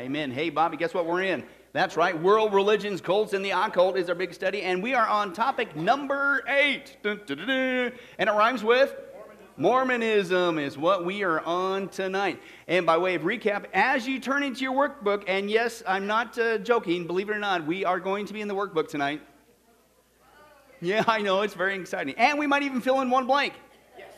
Amen. Hey, Bobby, guess what we're in? That's right. World religions, cults, and the occult is our big study. And we are on topic number eight. Dun, dun, dun, and it rhymes with Mormonism is what we are on tonight. And by way of recap, as you turn into your workbook, and yes, I'm not uh, joking, believe it or not, we are going to be in the workbook tonight. Yeah, I know, it's very exciting. And we might even fill in one blank. Yes.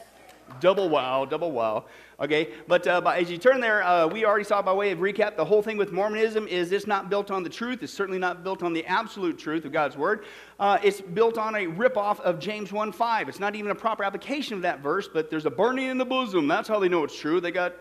Double wow, double wow. Okay, but, uh, as you turn there, uh, we already saw by way of recap the whole thing with Mormonism is it's not built on the truth. It's certainly not built on the absolute truth of God's word. Uh, it's built on a ripoff of James 1:5. It's not even a proper application of that verse, but there's a burning in the bosom. That's how they know it's true. They got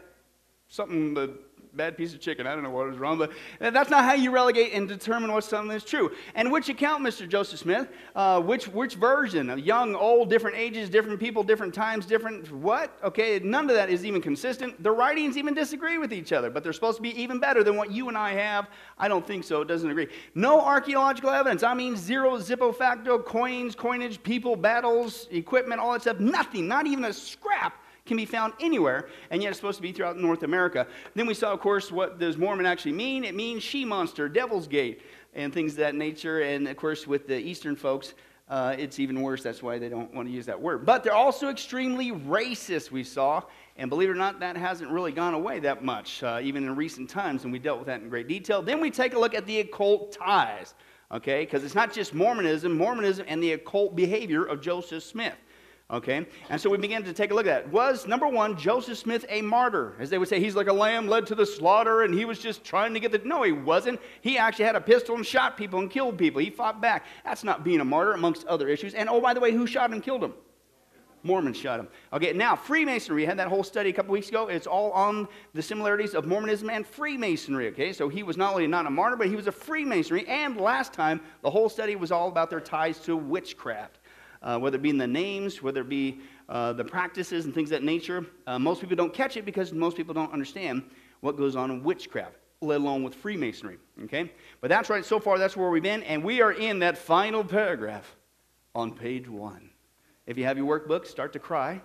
something that bad piece of chicken. I don't know what was wrong, but that's not how you relegate and determine what something is true. And which account, Mr. Joseph Smith? Uh, which which version? Young, old, different ages, different people, different times, different what? Okay, none of that is even consistent. The writings even disagree with each other, but they're supposed to be even better than what you and I have. I don't think so. It doesn't agree. No archaeological evidence. I mean, zero zippo facto coins, coinage, people, battles, equipment, all that stuff. Nothing. Not even a scrap can be found anywhere, and yet it's supposed to be throughout North America. Then we saw, of course, what does Mormon actually mean? It means she monster, devil's gate, and things of that nature. And of course, with the Eastern folks, uh, it's even worse. That's why they don't want to use that word. But they're also extremely racist, we saw. And believe it or not, that hasn't really gone away that much, uh, even in recent times, and we dealt with that in great detail. Then we take a look at the occult ties, okay? Because it's not just Mormonism, Mormonism and the occult behavior of Joseph Smith. Okay? And so we began to take a look at that. Was, number one, Joseph Smith a martyr? As they would say, he's like a lamb led to the slaughter and he was just trying to get the. No, he wasn't. He actually had a pistol and shot people and killed people. He fought back. That's not being a martyr, amongst other issues. And oh, by the way, who shot him and killed him? Mormons shot him. Okay, now Freemasonry. We had that whole study a couple weeks ago. It's all on the similarities of Mormonism and Freemasonry. Okay, so he was not only not a martyr, but he was a Freemasonry. And last time, the whole study was all about their ties to witchcraft uh, whether it be in the names, whether it be uh, the practices and things of that nature. Uh, most people don't catch it because most people don't understand what goes on in witchcraft, let alone with Freemasonry. Okay? But that's right, so far that's where we've been, and we are in that final paragraph on page one. If you have your workbook, start to cry.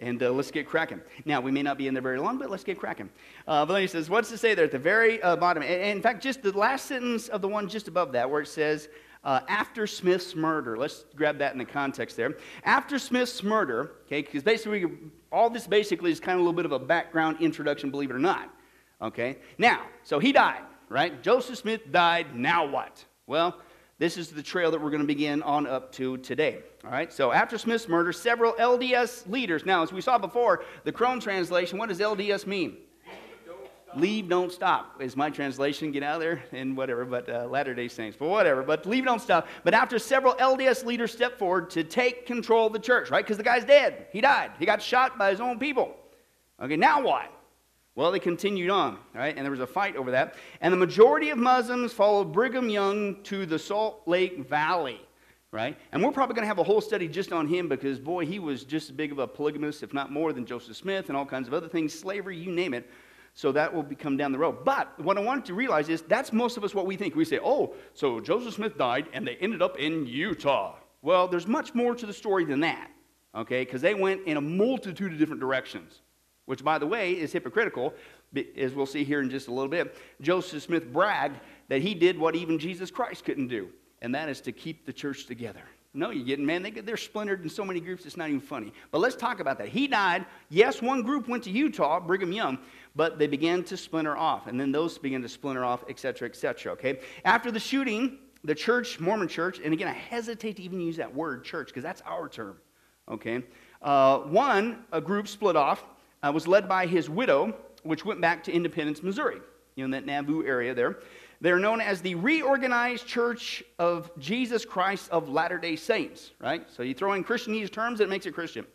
And uh, let's get cracking. Now, we may not be in there very long, but let's get cracking. Uh, says, what's to say there at the very uh, bottom? And, and in fact, just the last sentence of the one just above that, where it says, uh, after Smith's murder. Let's grab that in the context there. After Smith's murder, okay, because basically all this basically is kind of a little bit of a background introduction, believe it or not. Okay, now, so he died, right? Joseph Smith died. Now what? Well, this is the trail that we're going to begin on up to today. All right, so after Smith's murder, several LDS leaders. Now, as we saw before, the Crone translation, what does LDS mean? Leave, don't stop is my translation. Get out of there and whatever, but uh, Latter day Saints, but whatever. But leave, don't stop. But after several LDS leaders stepped forward to take control of the church, right? Because the guy's dead. He died. He got shot by his own people. Okay, now what? Well, they continued on, right? And there was a fight over that. And the majority of Muslims followed Brigham Young to the Salt Lake Valley, right? And we're probably going to have a whole study just on him because, boy, he was just as big of a polygamist, if not more, than Joseph Smith and all kinds of other things, slavery, you name it. So that will become down the road. But what I want to realize is that's most of us what we think. We say, oh, so Joseph Smith died and they ended up in Utah. Well, there's much more to the story than that, okay? Because they went in a multitude of different directions, which, by the way, is hypocritical, as we'll see here in just a little bit. Joseph Smith bragged that he did what even Jesus Christ couldn't do, and that is to keep the church together. No, you're getting, man. They, they're splintered in so many groups, it's not even funny. But let's talk about that. He died. Yes, one group went to Utah, Brigham Young, but they began to splinter off. And then those began to splinter off, et cetera, et cetera. okay? After the shooting, the church, Mormon church, and again, I hesitate to even use that word church because that's our term, okay? Uh, one, a group split off, uh, was led by his widow, which went back to Independence, Missouri, you know, in that Nauvoo area there. They're known as the Reorganized Church of Jesus Christ of Latter day Saints, right? So you throw in Christianese terms, it makes it Christian.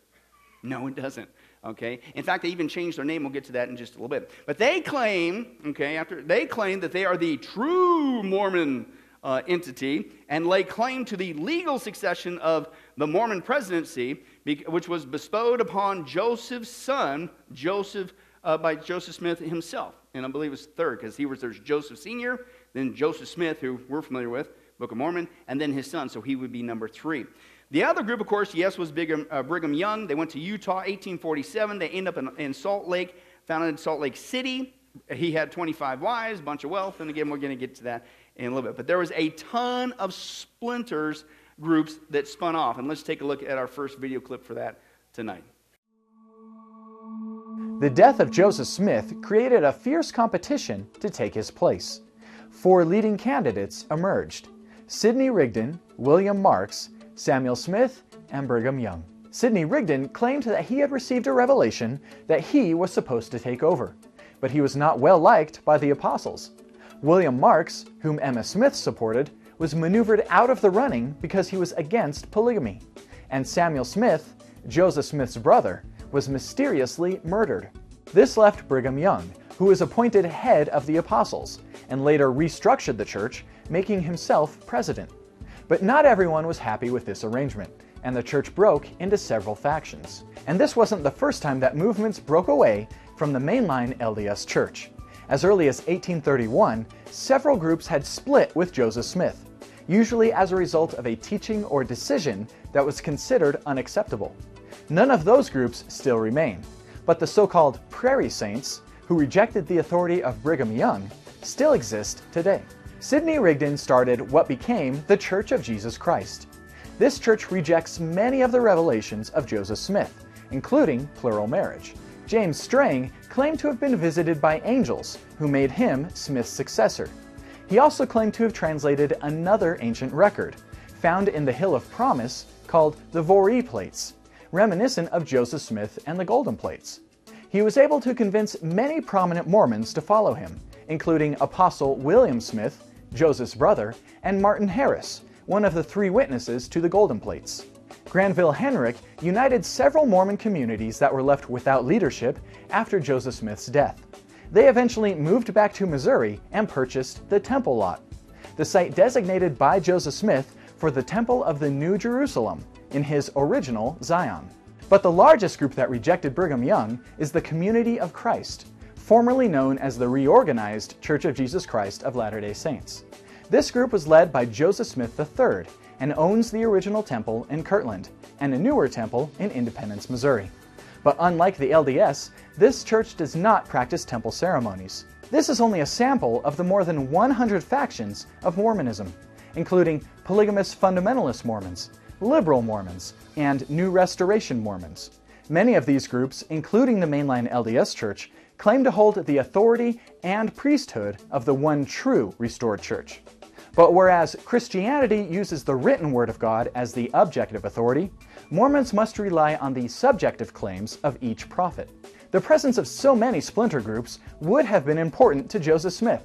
No, it doesn't. Okay? In fact, they even changed their name. We'll get to that in just a little bit. But they claim, okay, after they claim that they are the true Mormon uh, entity and lay claim to the legal succession of the Mormon presidency, which was bestowed upon Joseph's son, Joseph, uh, by Joseph Smith himself. And I believe it's third, because he was there's Joseph Sr., then Joseph Smith, who we're familiar with, Book of Mormon, and then his son. So he would be number three. The other group, of course, yes, was Brigham, uh, Brigham Young. They went to Utah, 1847. They end up in, in Salt Lake, founded Salt Lake City. he had 25 wives, a bunch of wealth, and again, we're going to get to that in a little bit. But there was a ton of splinters groups that spun off. And let's take a look at our first video clip for that tonight. The death of Joseph Smith created a fierce competition to take his place. Four leading candidates emerged Sidney Rigdon, William Marks, Samuel Smith, and Brigham Young. Sidney Rigdon claimed that he had received a revelation that he was supposed to take over, but he was not well liked by the apostles. William Marks, whom Emma Smith supported, was maneuvered out of the running because he was against polygamy. And Samuel Smith, Joseph Smith's brother, was mysteriously murdered. This left Brigham Young, who was appointed head of the apostles, and later restructured the church, making himself president. But not everyone was happy with this arrangement, and the church broke into several factions. And this wasn't the first time that movements broke away from the mainline LDS church. As early as 1831, several groups had split with Joseph Smith, usually as a result of a teaching or decision that was considered unacceptable. None of those groups still remain, but the so called Prairie Saints, who rejected the authority of Brigham Young, still exist today. Sidney Rigdon started what became the Church of Jesus Christ. This church rejects many of the revelations of Joseph Smith, including plural marriage. James Strang claimed to have been visited by angels, who made him Smith's successor. He also claimed to have translated another ancient record, found in the Hill of Promise, called the Voree Plates, reminiscent of Joseph Smith and the Golden Plates. He was able to convince many prominent Mormons to follow him, including Apostle William Smith, Joseph's brother, and Martin Harris, one of the three witnesses to the Golden Plates. Granville Hedrick united several Mormon communities that were left without leadership after Joseph Smith's death. They eventually moved back to Missouri and purchased the Temple Lot, the site designated by Joseph Smith for the Temple of the New Jerusalem in his original Zion. But the largest group that rejected Brigham Young is the Community of Christ, formerly known as the Reorganized Church of Jesus Christ of Latter day Saints. This group was led by Joseph Smith III and owns the original temple in Kirtland and a newer temple in Independence, Missouri. But unlike the LDS, this church does not practice temple ceremonies. This is only a sample of the more than 100 factions of Mormonism, including polygamous fundamentalist Mormons, liberal Mormons, and New Restoration Mormons. Many of these groups, including the mainline LDS Church, claim to hold the authority and priesthood of the one true restored church. But whereas Christianity uses the written Word of God as the objective authority, Mormons must rely on the subjective claims of each prophet. The presence of so many splinter groups would have been important to Joseph Smith,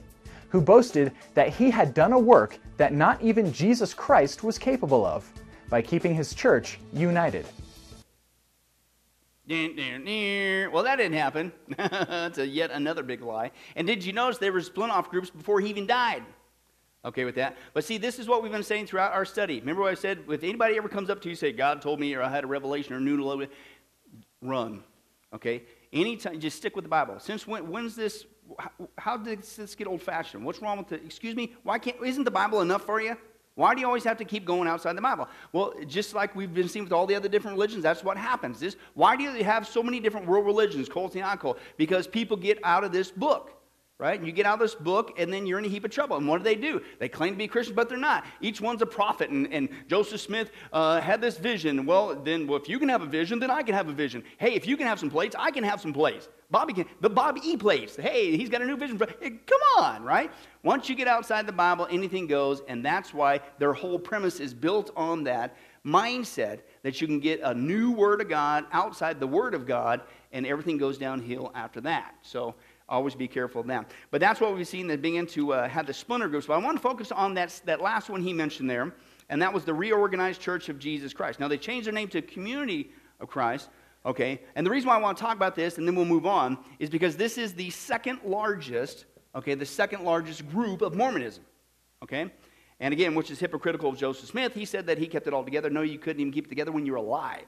who boasted that he had done a work that not even Jesus Christ was capable of by keeping his church united. Well, that didn't happen. That's a yet another big lie. And did you notice there were split off groups before he even died? Okay with that? But see, this is what we've been saying throughout our study. Remember what I said? If anybody ever comes up to you say, God told me or I had a revelation or bit, run. Okay? Anytime, just stick with the Bible. Since when, when's this, how, how did this get old fashioned? What's wrong with it? Excuse me? Why can't, isn't the Bible enough for you? Why do you always have to keep going outside the Bible? Well, just like we've been seeing with all the other different religions, that's what happens. This, why do you have so many different world religions, cult and occult? Because people get out of this book right? And you get out of this book, and then you're in a heap of trouble. And what do they do? They claim to be Christians, but they're not. Each one's a prophet. And, and Joseph Smith uh, had this vision. Well, then, well, if you can have a vision, then I can have a vision. Hey, if you can have some plates, I can have some plates. Bobby can, the Bobby E plates. Hey, he's got a new vision. For, Hey, come on, right? Once you get outside the Bible, anything goes, and that's why their whole premise is built on that mindset that you can get a new Word of God outside the Word of God, and everything goes downhill after that. So, always be careful of them. But that's what we've seen that begin to uh, have the splinter groups. But I want to focus on that, that last one he mentioned there, and that was the reorganized Church of Jesus Christ. Now, they changed their name to Community of Christ, okay? And the reason why I want to talk about this, and then we'll move on, is because this is the second largest, okay, the second largest group of Mormonism, okay? And again, which is hypocritical of Joseph Smith. He said that he kept it all together. No, you couldn't even keep it together when you're alive,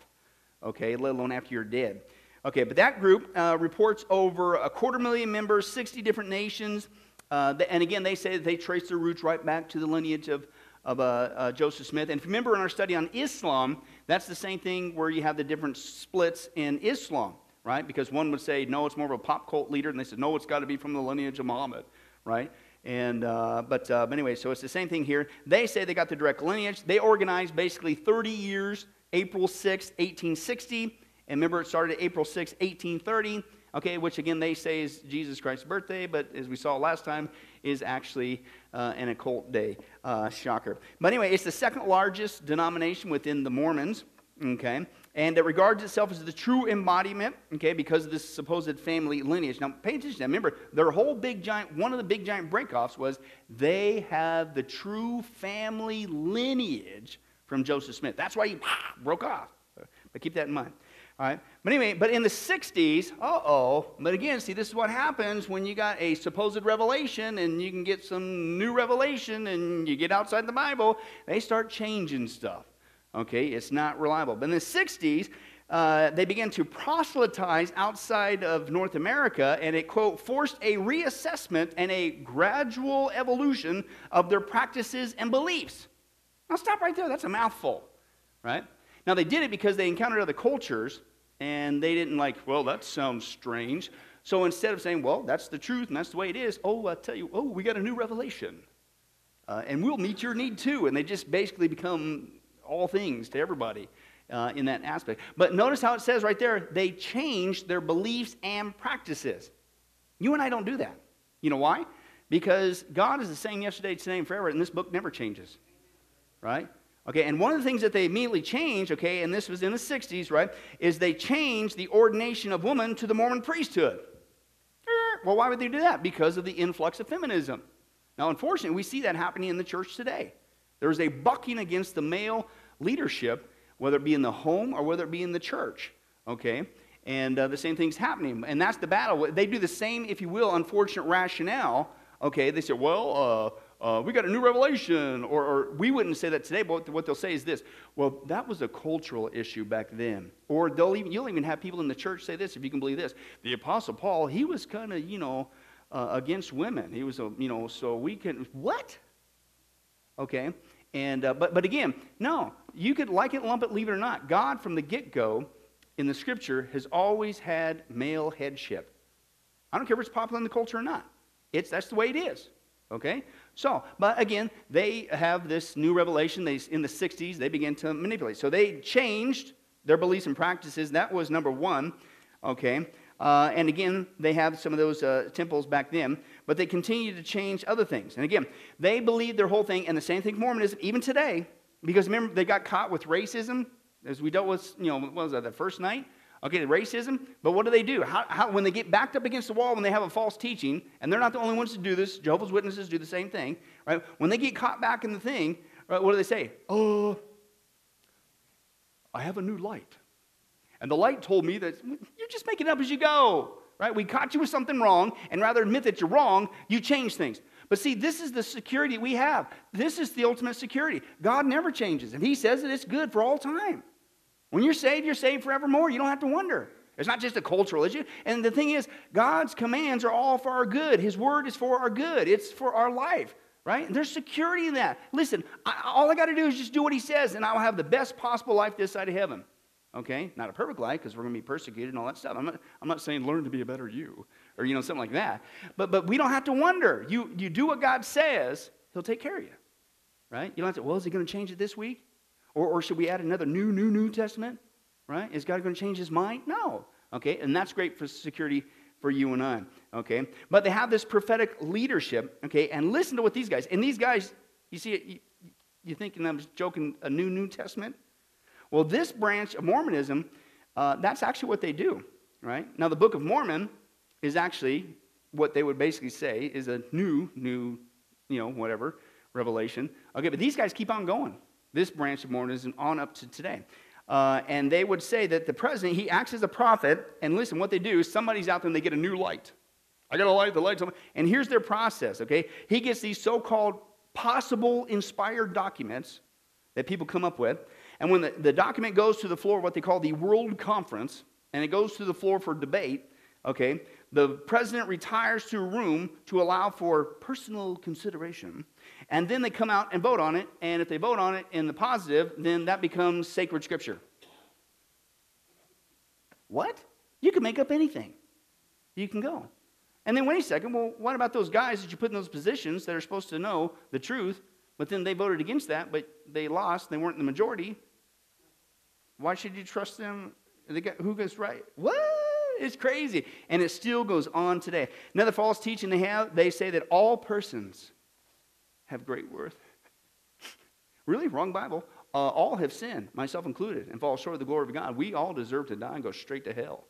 okay, let alone after you're dead. Okay, but that group uh, reports over a quarter million members, 60 different nations. Uh, and again, they say that they trace their roots right back to the lineage of, of uh, uh, Joseph Smith. And if you remember in our study on Islam, that's the same thing where you have the different splits in Islam. right? Because one would say, no, it's more of a pop cult leader, and they said, no, it's got to be from the lineage of Muhammad, right? And uh, but, uh, but anyway, so it's the same thing here. They say they got the direct lineage. They organized basically 30 years, April 6, 1860. And remember, it started April 6, 1830 okay, which again they say is Jesus Christ's birthday, but as we saw last time, is actually uh, an occult day. Uh, shocker. But anyway, it's the second largest denomination within the Mormons, okay, and it regards itself as the true embodiment, okay, because of this supposed family lineage. Now, pay attention. Remember, their whole big giant, one of the big giant breakoffs was they have the true family lineage from Joseph Smith. That's why he broke off. But keep that in mind. But anyway, but in the 60s, uh oh. But again, see, this is what happens when you got a supposed revelation and you can get some new revelation and you get outside the Bible, they start changing stuff. Okay, it's not reliable. But in the 60s, uh, they began to proselytize outside of North America, and it, quote, forced a reassessment and a gradual evolution of their practices and beliefs. Now, stop right there. That's a mouthful, right? Now, they did it because they encountered other cultures and they didn't like, well, that sounds strange. So instead of saying, well, that's the truth and that's the way it is, oh, I tell you, oh, we got a new revelation. Uh, and we'll meet your need too. And they just basically become all things to everybody uh, in that aspect. But notice how it says right there, they changed their beliefs and practices. You and I don't do that. You know why? Because God is the same yesterday, today, and forever, and this book never changes. Right? Okay, and one of the things that they immediately changed, okay, and this was in the 60s, right, is they changed the ordination of women to the Mormon priesthood. Well, why would they do that? Because of the influx of feminism. Now, unfortunately, we see that happening in the church today. There's a bucking against the male leadership, whether it be in the home or whether it be in the church, okay? And uh, the same thing's happening. And that's the battle. They do the same, if you will, unfortunate rationale, okay? They say, well, uh, uh, we got a new revelation. Or, or, we wouldn't say that today, but what they'll say is this well, that was a cultural issue back then. Or they'll even, you'll even have people in the church say this, if you can believe this. The Apostle Paul, he was kind of, you know, uh, against women. He was, a, you know, so we can, what? Okay. And, uh, but, but again, no, you could like it, lump it, leave it or not. God, from the get go, in the scripture, has always had male headship. I don't care if it's popular in the culture or not. It's, that's the way it is. Okay? So, but again, they have this new revelation. They, in the 60s, they begin to manipulate. So they changed their beliefs and practices. That was number one. Okay? Uh, and again, they have some of those uh, temples back then, but they continue to change other things. And again, they believe their whole thing, and the same thing with Mormonism, even today, because remember, they got caught with racism, as we dealt with, you know, what was that, the first night? Okay, racism, but what do they do? How, how, when they get backed up against the wall, when they have a false teaching, and they're not the only ones to do this, Jehovah's Witnesses do the same thing, right? When they get caught back in the thing, right, what do they say? Oh, I have a new light. And the light told me that you're just making up as you go, right? We caught you with something wrong, and rather admit that you're wrong, you change things. But see, this is the security we have. This is the ultimate security. God never changes. If He says that it's good for all time. When you're saved, you're saved forevermore. You don't have to wonder. It's not just a cultural issue. And the thing is, God's commands are all for our good. His word is for our good, it's for our life, right? And there's security in that. Listen, I, all I got to do is just do what He says, and I will have the best possible life this side of heaven. Okay? Not a perfect life because we're going to be persecuted and all that stuff. I'm not, I'm not saying learn to be a better you or, you know, something like that. But, but we don't have to wonder. You, you do what God says, He'll take care of you, right? You don't have to, well, is He going to change it this week? Or, or should we add another new, new, New Testament? Right? Is God going to change his mind? No. Okay, and that's great for security for you and I. Okay, but they have this prophetic leadership. Okay, and listen to what these guys, and these guys, you see you, you thinking I'm joking, a new New Testament? Well, this branch of Mormonism, uh, that's actually what they do, right? Now, the Book of Mormon is actually what they would basically say is a new, new, you know, whatever, revelation. Okay, but these guys keep on going this branch of Mormonism on up to today. Uh, and they would say that the president, he acts as a prophet, and listen, what they do is somebody's out there and they get a new light. I got a light, the light's on. And here's their process, okay? He gets these so called possible inspired documents that people come up with. And when the, the document goes to the floor, what they call the World Conference, and it goes to the floor for debate, okay, the president retires to a room to allow for personal consideration and then they come out and vote on it. And if they vote on it in the positive, then that becomes sacred scripture. What? You can make up anything. You can go. And then wait a second, well, what about those guys that you put in those positions that are supposed to know the truth, but then they voted against that, but they lost, they weren't in the majority? Why should you trust them? who goes right? What? It's crazy. And it still goes on today. Another false teaching they have, they say that all persons have great worth. really? Wrong Bible. Uh, all have sinned, myself included, and fall short of the glory of God. We all deserve to die and go straight to hell.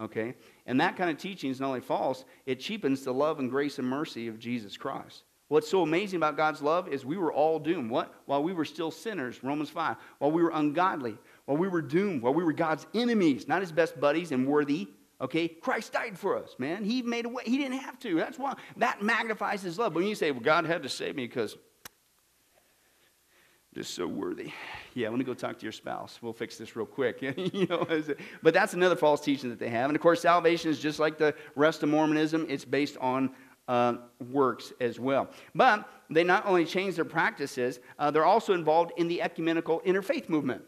Okay? And that kind of teaching is not only false, it cheapens the love and grace and mercy of Jesus Christ. What's so amazing about God's love is we were all doomed. What? While we were still sinners, Romans 5. While we were ungodly, while we were doomed, while we were God's enemies, not his best buddies and worthy, okay? Christ died for us, man. He made a way. He didn't have to. That's why that magnifies his love. When you say, well, God had to save me because just so worthy. Yeah, let me go talk to your spouse. We'll fix this real quick. you know, but that's another false teaching that they have. And of course, salvation is just like the rest of Mormonism. It's based on uh, works as well. But they not only change their practices, uh, they're also involved in the ecumenical interfaith movement.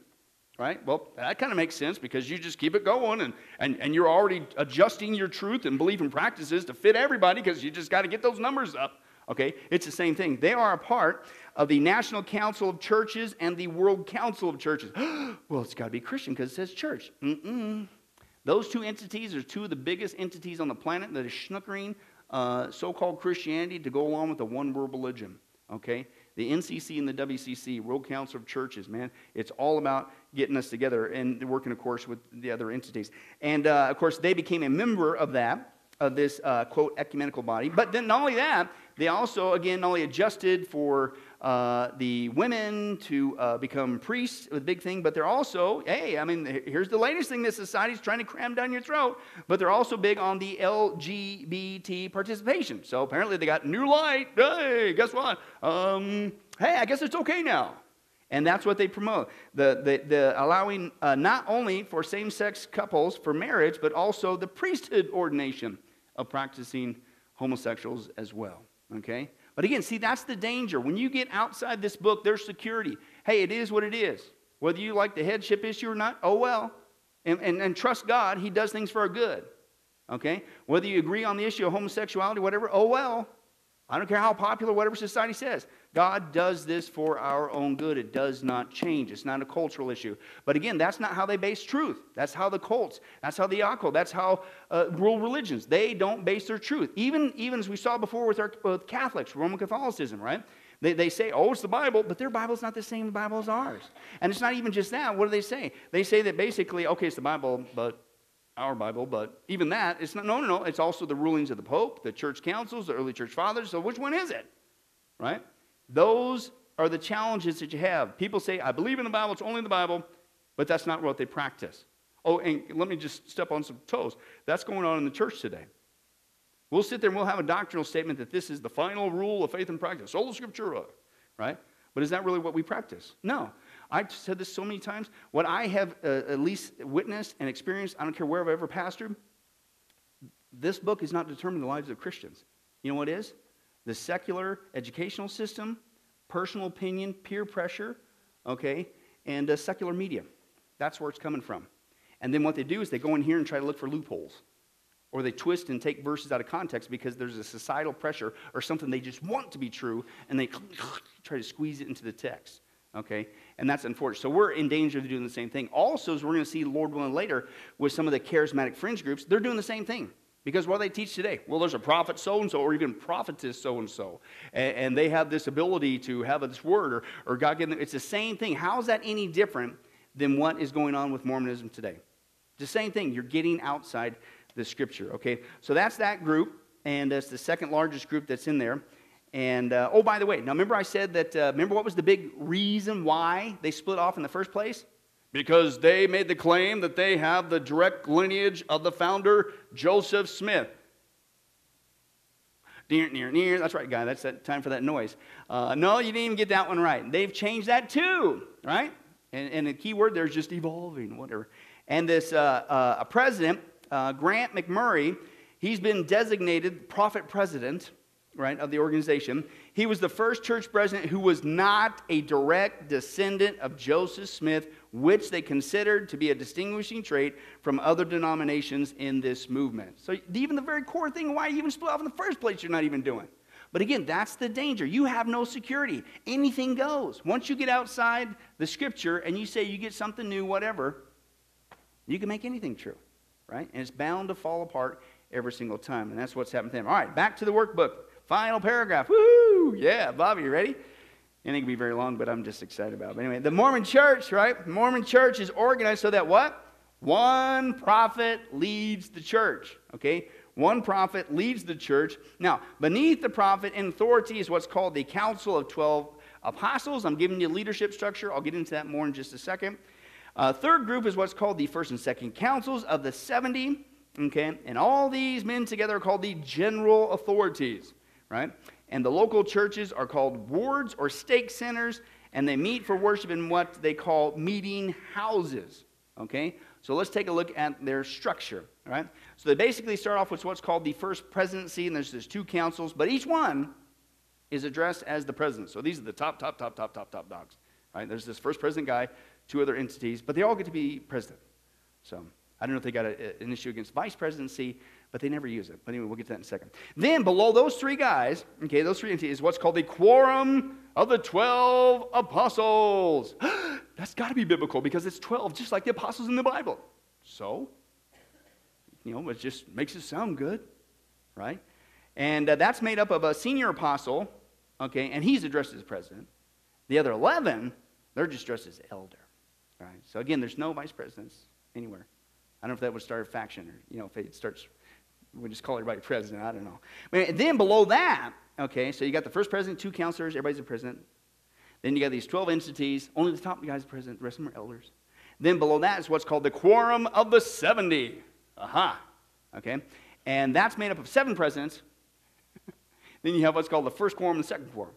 Right? Well, that kind of makes sense because you just keep it going and, and, and you're already adjusting your truth and belief and practices to fit everybody because you just got to get those numbers up. Okay? It's the same thing. They are a part of the National Council of Churches and the World Council of Churches. well, it's got to be Christian because it says church. Mm-mm. Those two entities are two of the biggest entities on the planet that are snookering uh, so called Christianity to go along with the one world religion. Okay? The NCC and the WCC, World Council of Churches, man, it's all about getting us together and working, of course, with the other entities. And, uh, of course, they became a member of that, of this, uh, quote, ecumenical body. But then not only that, they also, again, not only adjusted for uh, the women to uh, become priests, a big thing, but they're also, hey, I mean, here's the latest thing that society's trying to cram down your throat, but they're also big on the LGBT participation. So apparently they got new light. Hey, guess what? Um, hey, I guess it's okay now. And that's what they promote the, the, the allowing uh, not only for same sex couples for marriage, but also the priesthood ordination of practicing homosexuals as well. Okay? But again, see, that's the danger. When you get outside this book, there's security. Hey, it is what it is. Whether you like the headship issue or not, oh well. And, and, and trust God, He does things for our good. Okay? Whether you agree on the issue of homosexuality, whatever, oh well. I don't care how popular whatever society says. God does this for our own good. It does not change. It's not a cultural issue. But again, that's not how they base truth. That's how the cults, that's how the occult, that's how uh, world religions, they don't base their truth. Even, even as we saw before with, our, with Catholics, Roman Catholicism, right? They, they say, oh, it's the Bible, but their Bible's not the same Bible as ours. And it's not even just that. What do they say? They say that basically, okay, it's the Bible, but our Bible, but even that, it's not, no, no, no. It's also the rulings of the Pope, the church councils, the early church fathers. So which one is it? Right? Those are the challenges that you have. People say, I believe in the Bible, it's only in the Bible, but that's not what they practice. Oh, and let me just step on some toes. That's going on in the church today. We'll sit there and we'll have a doctrinal statement that this is the final rule of faith and practice, sola scriptura, right? But is that really what we practice? No. I've said this so many times. What I have uh, at least witnessed and experienced, I don't care where I've ever pastored, this book is not determining the lives of Christians. You know what is? The secular educational system, personal opinion, peer pressure, okay, and uh, secular media. That's where it's coming from. And then what they do is they go in here and try to look for loopholes. Or they twist and take verses out of context because there's a societal pressure or something they just want to be true, and they try to squeeze it into the text. Okay? And that's unfortunate. So we're in danger of doing the same thing. Also, as we're going to see, Lord willing, later, with some of the charismatic fringe groups, they're doing the same thing. Because what they teach today? Well, there's a prophet so and so, or even prophetess so and so, and they have this ability to have this word, or, or God gave them. It's the same thing. How is that any different than what is going on with Mormonism today? It's the same thing. You're getting outside the scripture, okay? So that's that group, and it's the second largest group that's in there. And uh, oh, by the way, now remember I said that, uh, remember what was the big reason why they split off in the first place? Because they made the claim that they have the direct lineage of the founder, Joseph Smith. Near, near, near. That's right, guy. That's that time for that noise. Uh, no, you didn't even get that one right. They've changed that too, right? And, and the key word there is just evolving, whatever. And this uh, uh, president, uh, Grant McMurray, he's been designated prophet president, right, of the organization. He was the first church president who was not a direct descendant of Joseph Smith which they considered to be a distinguishing trait from other denominations in this movement. So, even the very core thing why you even split off in the first place, you're not even doing. But again, that's the danger. You have no security. Anything goes. Once you get outside the scripture and you say you get something new, whatever, you can make anything true, right? And it's bound to fall apart every single time. And that's what's happened to them. All right, back to the workbook. Final paragraph. Woo! Yeah, Bobby, you ready? It ain't gonna be very long, but I'm just excited about it. But anyway, the Mormon church, right? Mormon church is organized so that what? One prophet leads the church. Okay? One prophet leads the church. Now, beneath the prophet in authority is what's called the Council of 12 Apostles. I'm giving you leadership structure. I'll get into that more in just a second. Uh, third group is what's called the first and second councils of the 70. Okay? And all these men together are called the general authorities, right? And the local churches are called wards or stake centers, and they meet for worship in what they call meeting houses. Okay? So let's take a look at their structure. Right? So they basically start off with what's called the first presidency, and there's, there's two councils, but each one is addressed as the president. So these are the top, top, top, top, top, top dogs. Right? There's this first president guy, two other entities, but they all get to be president. So I don't know if they got a, an issue against vice presidency, but they never use it. But anyway, we'll get to that in a second. Then below those three guys, okay, those three entities, is what's called the quorum of the 12 apostles. That's got to be biblical because it's 12, just like the apostles in the Bible. So, you know, it just makes it sound good, right? And uh, that's made up of a senior apostle, okay, and he's addressed as president. The other 11, they're just dressed as elder, right? So again, there's no vice presidents anywhere. I don't know if that would start a faction or, you know, if it starts, we just call everybody president. I don't know. But then below that, okay, so you got the first president, two counselors, everybody's a president. Then you got these 12 entities, only the top guys president, the rest of them are elders. Then below that is what's called the quorum of the 70. Aha. Okay? And that's made up of seven presidents. then you have what's called the first quorum and the second quorum.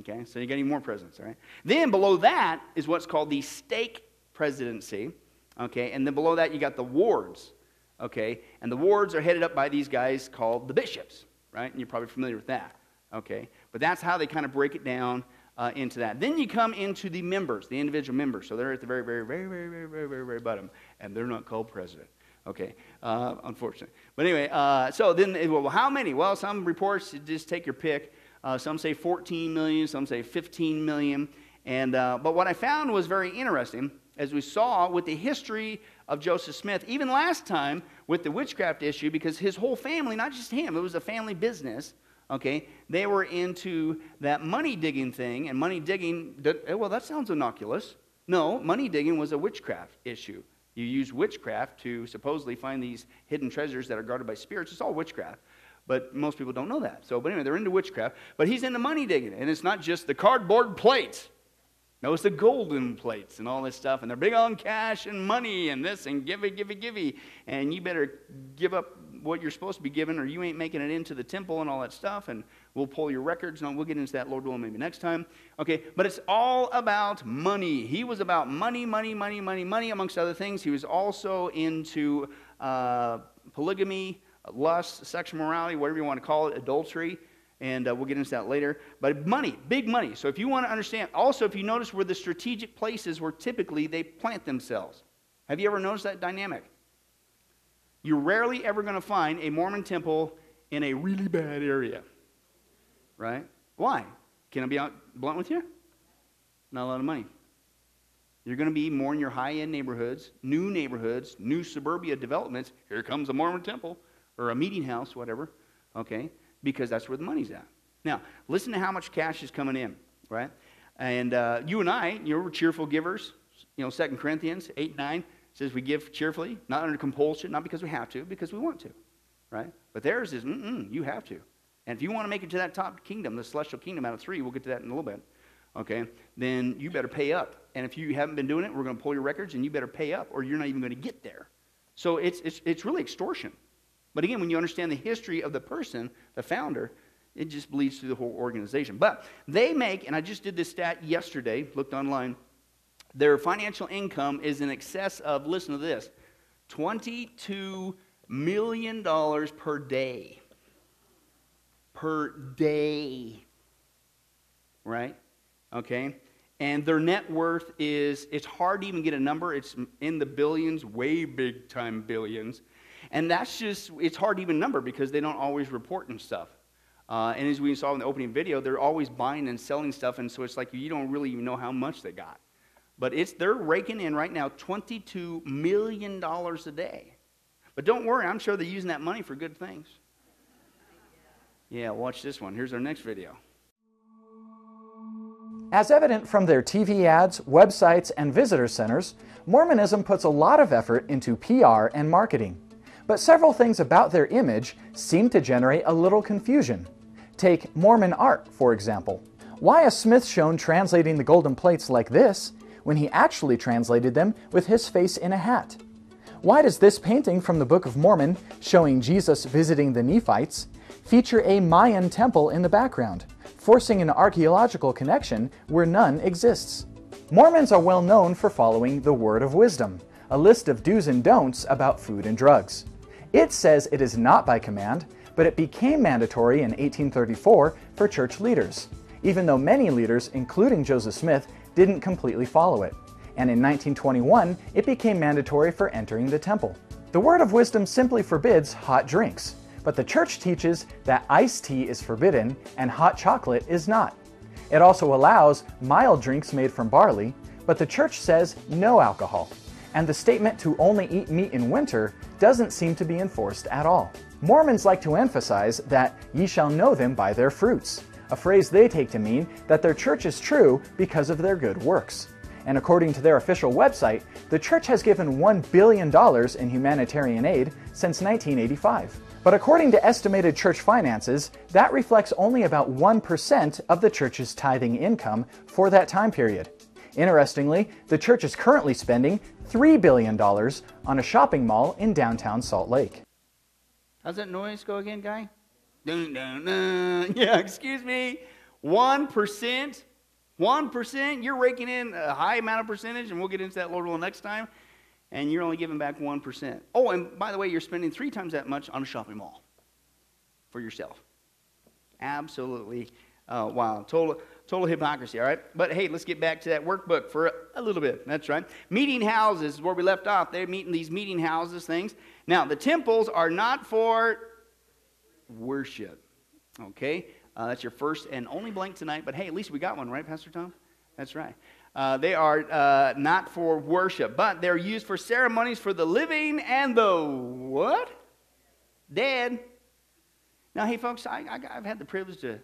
Okay? So you got even more presidents, all right? Then below that is what's called the stake presidency. Okay? And then below that you got the wards. Okay? And the wards are headed up by these guys called the bishops, right? And you're probably familiar with that. Okay? But that's how they kind of break it down uh, into that. Then you come into the members, the individual members. So they're at the very, very, very, very, very, very, very, very bottom, and they're not called president. Okay, uh, unfortunately. But anyway, uh, so then, well, how many? Well, some reports just take your pick. Uh, some say 14 million, some say 15 million. And, uh, but what I found was very interesting, as we saw with the history of Joseph Smith, even last time with the witchcraft issue, because his whole family, not just him, it was a family business okay they were into that money digging thing and money digging eh, well that sounds innocuous no money digging was a witchcraft issue you use witchcraft to supposedly find these hidden treasures that are guarded by spirits. It's all witchcraft. But most people don't know that. So, but anyway, they're into witchcraft. But he's into money digging. And it's not just the cardboard plates. No, it's the golden plates and all this stuff. And they're big on cash and money and this and give it, give it, give it. And you better give up what you're supposed to be given or you ain't making it into the temple and all that stuff. And we'll pull your records. No, we'll get into that, Lord willing, maybe next time. Okay, but it's all about money. He was about money, money, money, money, money, amongst other things. He was also into uh, polygamy, lust, sexual morality, whatever you want to call it, adultery. And uh, we'll get into that later. But money, big money. So if you want to understand, also, if you notice where the strategic places where typically they plant themselves. Have you ever noticed that dynamic? You're rarely ever going to find a Mormon temple in a really bad area right? Why? Can I be blunt with you? Not a lot of money. You're going to be more in your high end neighborhoods, new neighborhoods, new suburbia developments. Here comes a Mormon temple or a meeting house, whatever, okay? Because that's where the money's at. Now, listen to how much cash is coming in, right? And uh, you and I, you know, we're cheerful givers. You know, Second Corinthians 8 9 says we give cheerfully, not under compulsion, not because we have to, because we want to, right? But theirs is, mm you have to. And if you want to make it to that top kingdom, the celestial kingdom out of three, we'll get to that in a little bit, okay, then you better pay up. And if you haven't been doing it, we're going to pull your records and you better pay up or you're not even going to get there. So it's, it's, it's really extortion. But again, when you understand the history of the person, the founder, it just bleeds through the whole organization. But they make, and I just did this stat yesterday, looked online, their financial income is in excess of, listen to this, $22 million per day per day. Right? Okay? and their net worth is it's hard to even get a number it's in the billions way big time billions and that's just it's hard to even number because they don't always report and stuff. Uh, and as we saw in the opening video they're always buying and selling stuff and so it's like you don't really even know how much they got. But it's they're raking in right now 22 million dollars a day. But don't worry i'm sure they're using that money for good things. Yeah watch this one. Here's our next video. As evident from their TV ads, websites, and visitor centers, Mormonism puts a lot of effort into PR and marketing. But several things about their image seem to generate a little confusion. Take Mormon art, for example. Why is Smith shown translating the golden plates like this when he actually translated them with his face in a hat? Why does this painting from the Book of Mormon, showing Jesus visiting the Nephites, feature a Mayan temple in the background, forcing an archaeological connection where none exists? Mormons are well known for following the Word of Wisdom, a list of do's and don'ts about food and drugs. It says it is not by command, but it became mandatory in 1834 for church leaders, even though many leaders, including Joseph Smith, didn't completely follow it. And in 1921, it became mandatory for entering the temple. The Word of Wisdom simply forbids hot drinks, but the church teaches that iced tea is forbidden and hot chocolate is not. It also allows mild drinks made from barley, but the church says no alcohol. And the statement to only eat meat in winter doesn't seem to be enforced at all. Mormons like to emphasize that ye shall know them by their fruits, a phrase they take to mean that their church is true because of their good works. And according to their official website, the church has given $1 billion in humanitarian aid since 1985. But according to estimated church finances, that reflects only about 1% of the church's tithing income for that time period. Interestingly, the church is currently spending $3 billion on a shopping mall in downtown Salt Lake. How's that noise go again, guy? Dun, dun, dun. Yeah, excuse me. 1%. 1%. You're raking in a high amount of percentage, and we'll get into that, Lord will, next time. And you're only giving back 1%. Oh, and by the way, you're spending three times that much on a shopping mall for yourself. Absolutely uh, wow. Total, total hypocrisy, all right? But hey, let's get back to that workbook for a, little bit. That's right. Meeting houses is where we left off. They're meeting these meeting houses things. Now, the temples are not for worship, okay? Uh, that's your first and only blank tonight, but hey, at least we got one, right, Pastor Tom? That's right. Uh, they are uh, not for worship, but they're used for ceremonies for the living and the what? Dead. Now, hey, folks, I, I, I've had the privilege to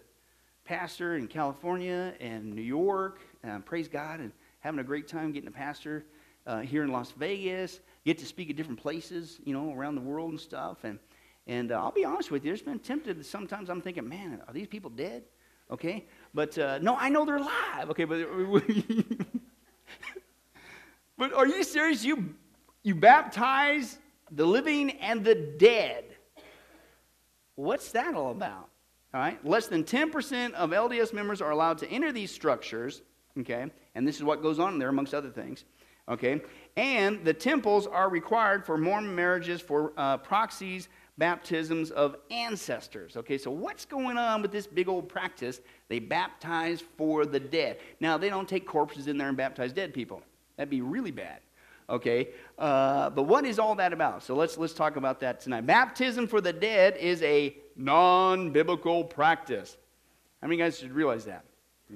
pastor in California and New York. Praise God and having a great time getting a pastor uh, here in Las Vegas. Get to speak at different places, you know, around the world and stuff. And and uh, I'll be honest with you, there's been tempted. Sometimes I'm thinking, man, are these people dead? Okay, but uh, no, I know they're alive. Okay, but but are you serious? You you baptize the living and the dead. What's that all about? All right, less than 10% of LDS members are allowed to enter these structures, okay, and this is what goes on there amongst other things, okay, and the temples are required for Mormon marriages, for uh, proxies, baptisms of ancestors, okay, so what's going on with this big old practice? They baptize for the dead. Now, they don't take corpses in there and baptize dead people, that'd be really bad okay? Uh, but what is all that about? So let's let's talk about that tonight. Baptism for the dead is a non-biblical practice. How many guys should realize that?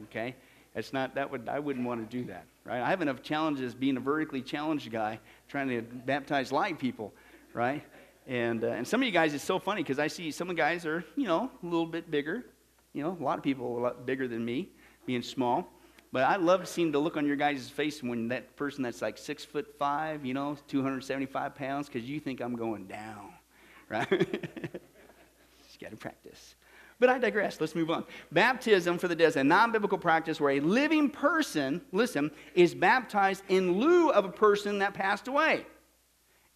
Okay? It's not that would i wouldn't want to do that right? I have enough challenges being a vertically challenged guy trying to baptize live people right? And uh, and some of you guys it's so funny because i see some of the guys are you know a little bit bigger. You know a lot of people a lot bigger than me being small. But I love seeing the look on your guys' face when that person that's like six foot five, you know, 275 pounds, because you think I'm going down, right? Just got to practice. But I digress. Let's move on. Baptism for the dead is a non biblical practice where a living person, listen, is baptized in lieu of a person that passed away.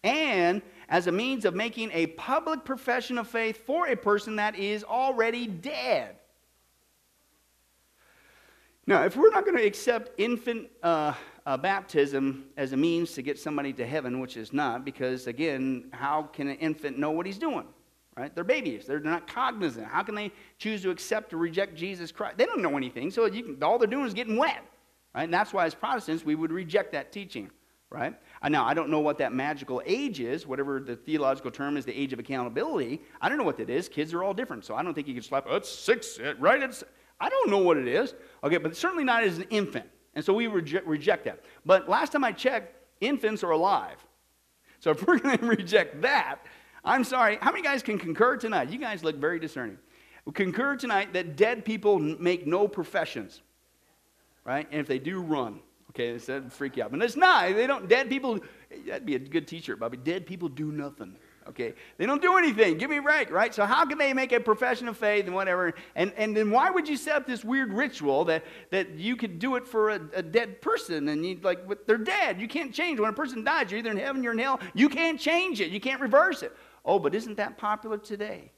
And as a means of making a public profession of faith for a person that is already dead. Now, if we're not going to accept infant uh, uh, baptism as a means to get somebody to heaven, which is not, because again, how can an infant know what he's doing? Right? They're babies. They're not cognizant. How can they choose to accept or reject Jesus Christ? They don't know anything. So can, all they're doing is getting wet. Right? And that's why, as Protestants, we would reject that teaching. Right? Uh, now, I don't know what that magical age is, whatever the theological term is, the age of accountability. I don't know what that is. Kids are all different. So I don't think you can slap, oh, it's six, right? It's, I don't know what it is. Okay, but certainly not as an infant. And so we reject, reject that. But last time I checked, infants are alive. So if we're going to reject that, I'm sorry. How many guys can concur tonight? You guys look very discerning. Concur tonight that dead people make no professions, right? And if they do, run. Okay, that'd freak you out. But it's not. They don't. Dead people. That'd be a good T-shirt, Bobby. Dead people do nothing. Okay, they don't do anything. Give me a break, right? So how can they make a profession of faith and whatever? And and then why would you set up this weird ritual that that you could do it for a, a dead person and you like they're dead. You can't change when a person dies. You're either in heaven, you're in hell. You can't change it. You can't reverse it. Oh, but isn't that popular today?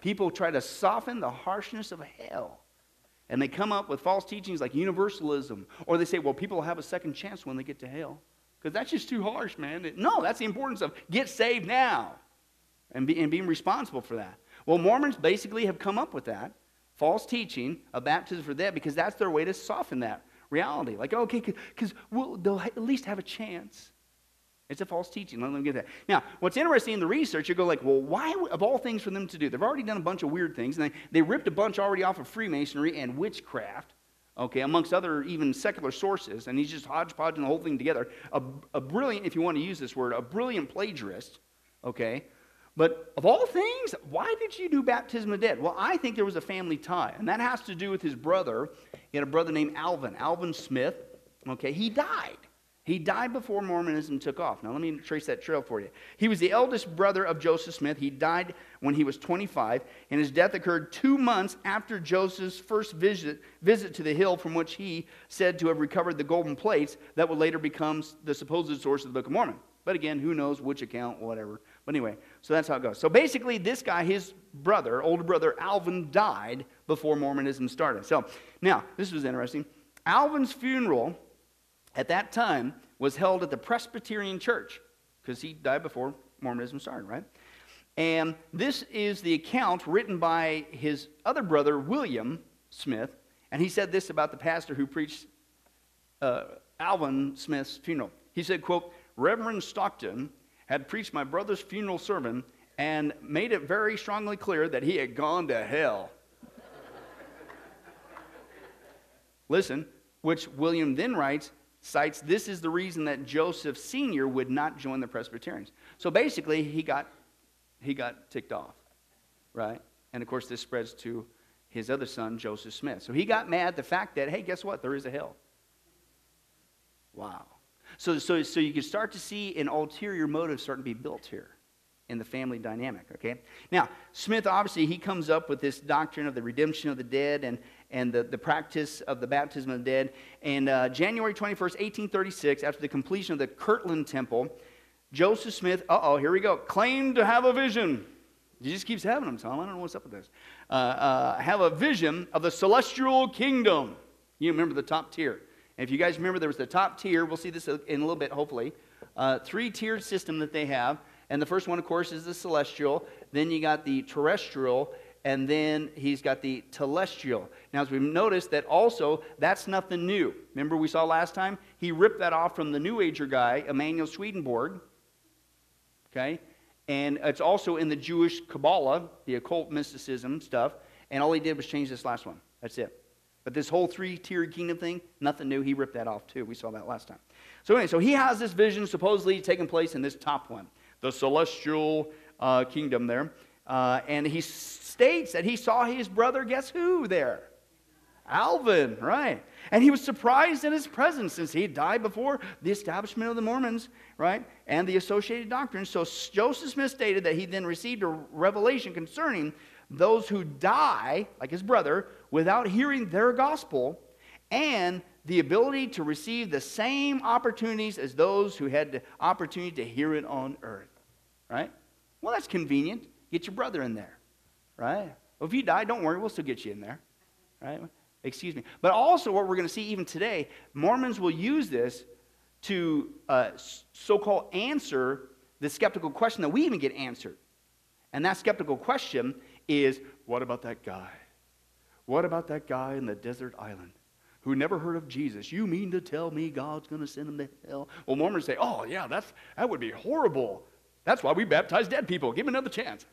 People try to soften the harshness of hell. And they come up with false teachings like universalism. Or they say, well, people will have a second chance when they get to hell. Because that's just too harsh, man. No, that's the importance of get saved now and, be, and being responsible for that. Well, Mormons basically have come up with that false teaching of baptism for that because that's their way to soften that reality. Like, okay, because we'll, they'll at least have a chance. It's a false teaching. Let them get that. Now, what's interesting in the research, you go like, well, why, of all things for them to do? They've already done a bunch of weird things, and they, they ripped a bunch already off of Freemasonry and witchcraft, okay, amongst other even secular sources, and he's just hodgepodging the whole thing together. A, a brilliant, if you want to use this word, a brilliant plagiarist, okay? But of all things, why did you do baptism of dead? Well, I think there was a family tie, and that has to do with his brother. He had a brother named Alvin, Alvin Smith, okay? He died. He died before Mormonism took off. Now, let me trace that trail for you. He was the eldest brother of Joseph Smith. He died when he was 25, and his death occurred two months after Joseph's first visit, visit to the hill from which he said to have recovered the golden plates that would later become the supposed source of the Book of Mormon. But again, who knows which account, whatever. But anyway, so that's how it goes. So basically, this guy, his brother, older brother Alvin, died before Mormonism started. So now, this was interesting. Alvin's funeral at that time was held at the Presbyterian Church because he died before Mormonism started, right? And this is the account written by his other brother, William Smith. And he said this about the pastor who preached uh, Alvin Smith's funeral. He said, quote, Reverend Stockton had preached my brother's funeral sermon and made it very strongly clear that he had gone to hell. Listen, which William then writes, cites this is the reason that Joseph Sr. would not join the Presbyterians. So basically, he got, he got ticked off, right? And of course, this spreads to his other son, Joseph Smith. So he got mad the fact that, hey, guess what? There is a hell. Wow. So, so, so you can start to see an ulterior motive starting to be built here in the family dynamic, okay? Now, Smith obviously, he comes up with this doctrine of the redemption of the dead and, and the, the practice of the baptism of the dead. And uh, January 21st, 1836, after the completion of the Kirtland Temple, Joseph Smith, uh oh, here we go, claimed to have a vision. He just keeps having them, Tom. I don't know what's up with this. Uh, uh, have a vision of the celestial kingdom. You remember the top tier. And if you guys remember, there was the top tier. We'll see this in a little bit, hopefully. Uh, three tiered system that they have. And the first one, of course, is the celestial. Then you got the terrestrial. And then he's got the telestial. Now, as we've noticed, that also, that's nothing new. Remember, we saw last time? He ripped that off from the New Ager guy, Emanuel Swedenborg. Okay? And it's also in the Jewish Kabbalah, the occult mysticism stuff. And all he did was change this last one. That's it. But this whole three tiered kingdom thing, nothing new. He ripped that off too. We saw that last time. So, anyway, so he has this vision supposedly taking place in this top one the celestial uh, kingdom there. Uh, and he states that he saw his brother, guess who there? Alvin, right. And he was surprised in his presence since he died before the establishment of the Mormons, right? And the associated doctrines. So Joseph Smith stated that he then received a revelation concerning those who die, like his brother, without hearing their gospel and the ability to receive the same opportunities as those who had the opportunity to hear it on earth. Right? Well, that's convenient. Get your brother in there. Right? Well, if you die, don't worry, we'll still get you in there. Right? Excuse me. But also, what we're going to see even today, Mormons will use this to uh, so called answer the skeptical question that we even get answered. And that skeptical question is what about that guy? What about that guy in the desert island? who never heard of Jesus. You mean to tell me God's going to send them to hell? Well, Mormons say, oh, yeah, that's, that would be horrible. That's why we baptize dead people. Give them another chance.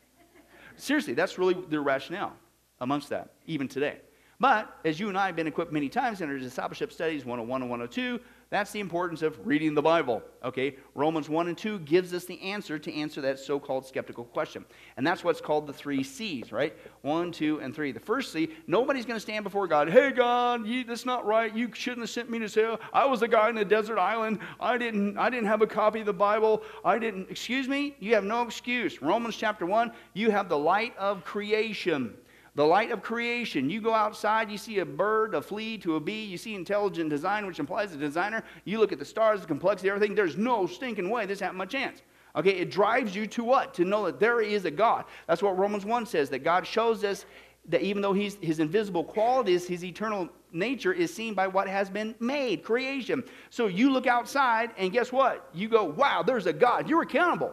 Seriously, that's really their rationale amongst that, even today. But as you and I have been equipped many times in our discipleship studies 101 and 102, that's the importance of reading the Bible. Okay? Romans 1 and 2 gives us the answer to answer that so called skeptical question. And that's what's called the three C's, right? 1, 2, and 3. The first C, nobody's going to stand before God. Hey, God, you, that's not right. You shouldn't have sent me to hell. I was a guy in a desert island. I didn't, I didn't have a copy of the Bible. I didn't. Excuse me? You have no excuse. Romans chapter 1, you have the light of creation the light of creation. You go outside, you see a bird, a flea to a bee, you see intelligent design, which implies a designer. You look at the stars, the complexity, everything. There's no stinking way this happened by chance. Okay, it drives you to what? To know that there is a God. That's what Romans 1 says, that God shows us that even though he's, his invisible qualities, his eternal nature is seen by what has been made, creation. So you look outside, and guess what? You go, wow, there's a God. You're accountable.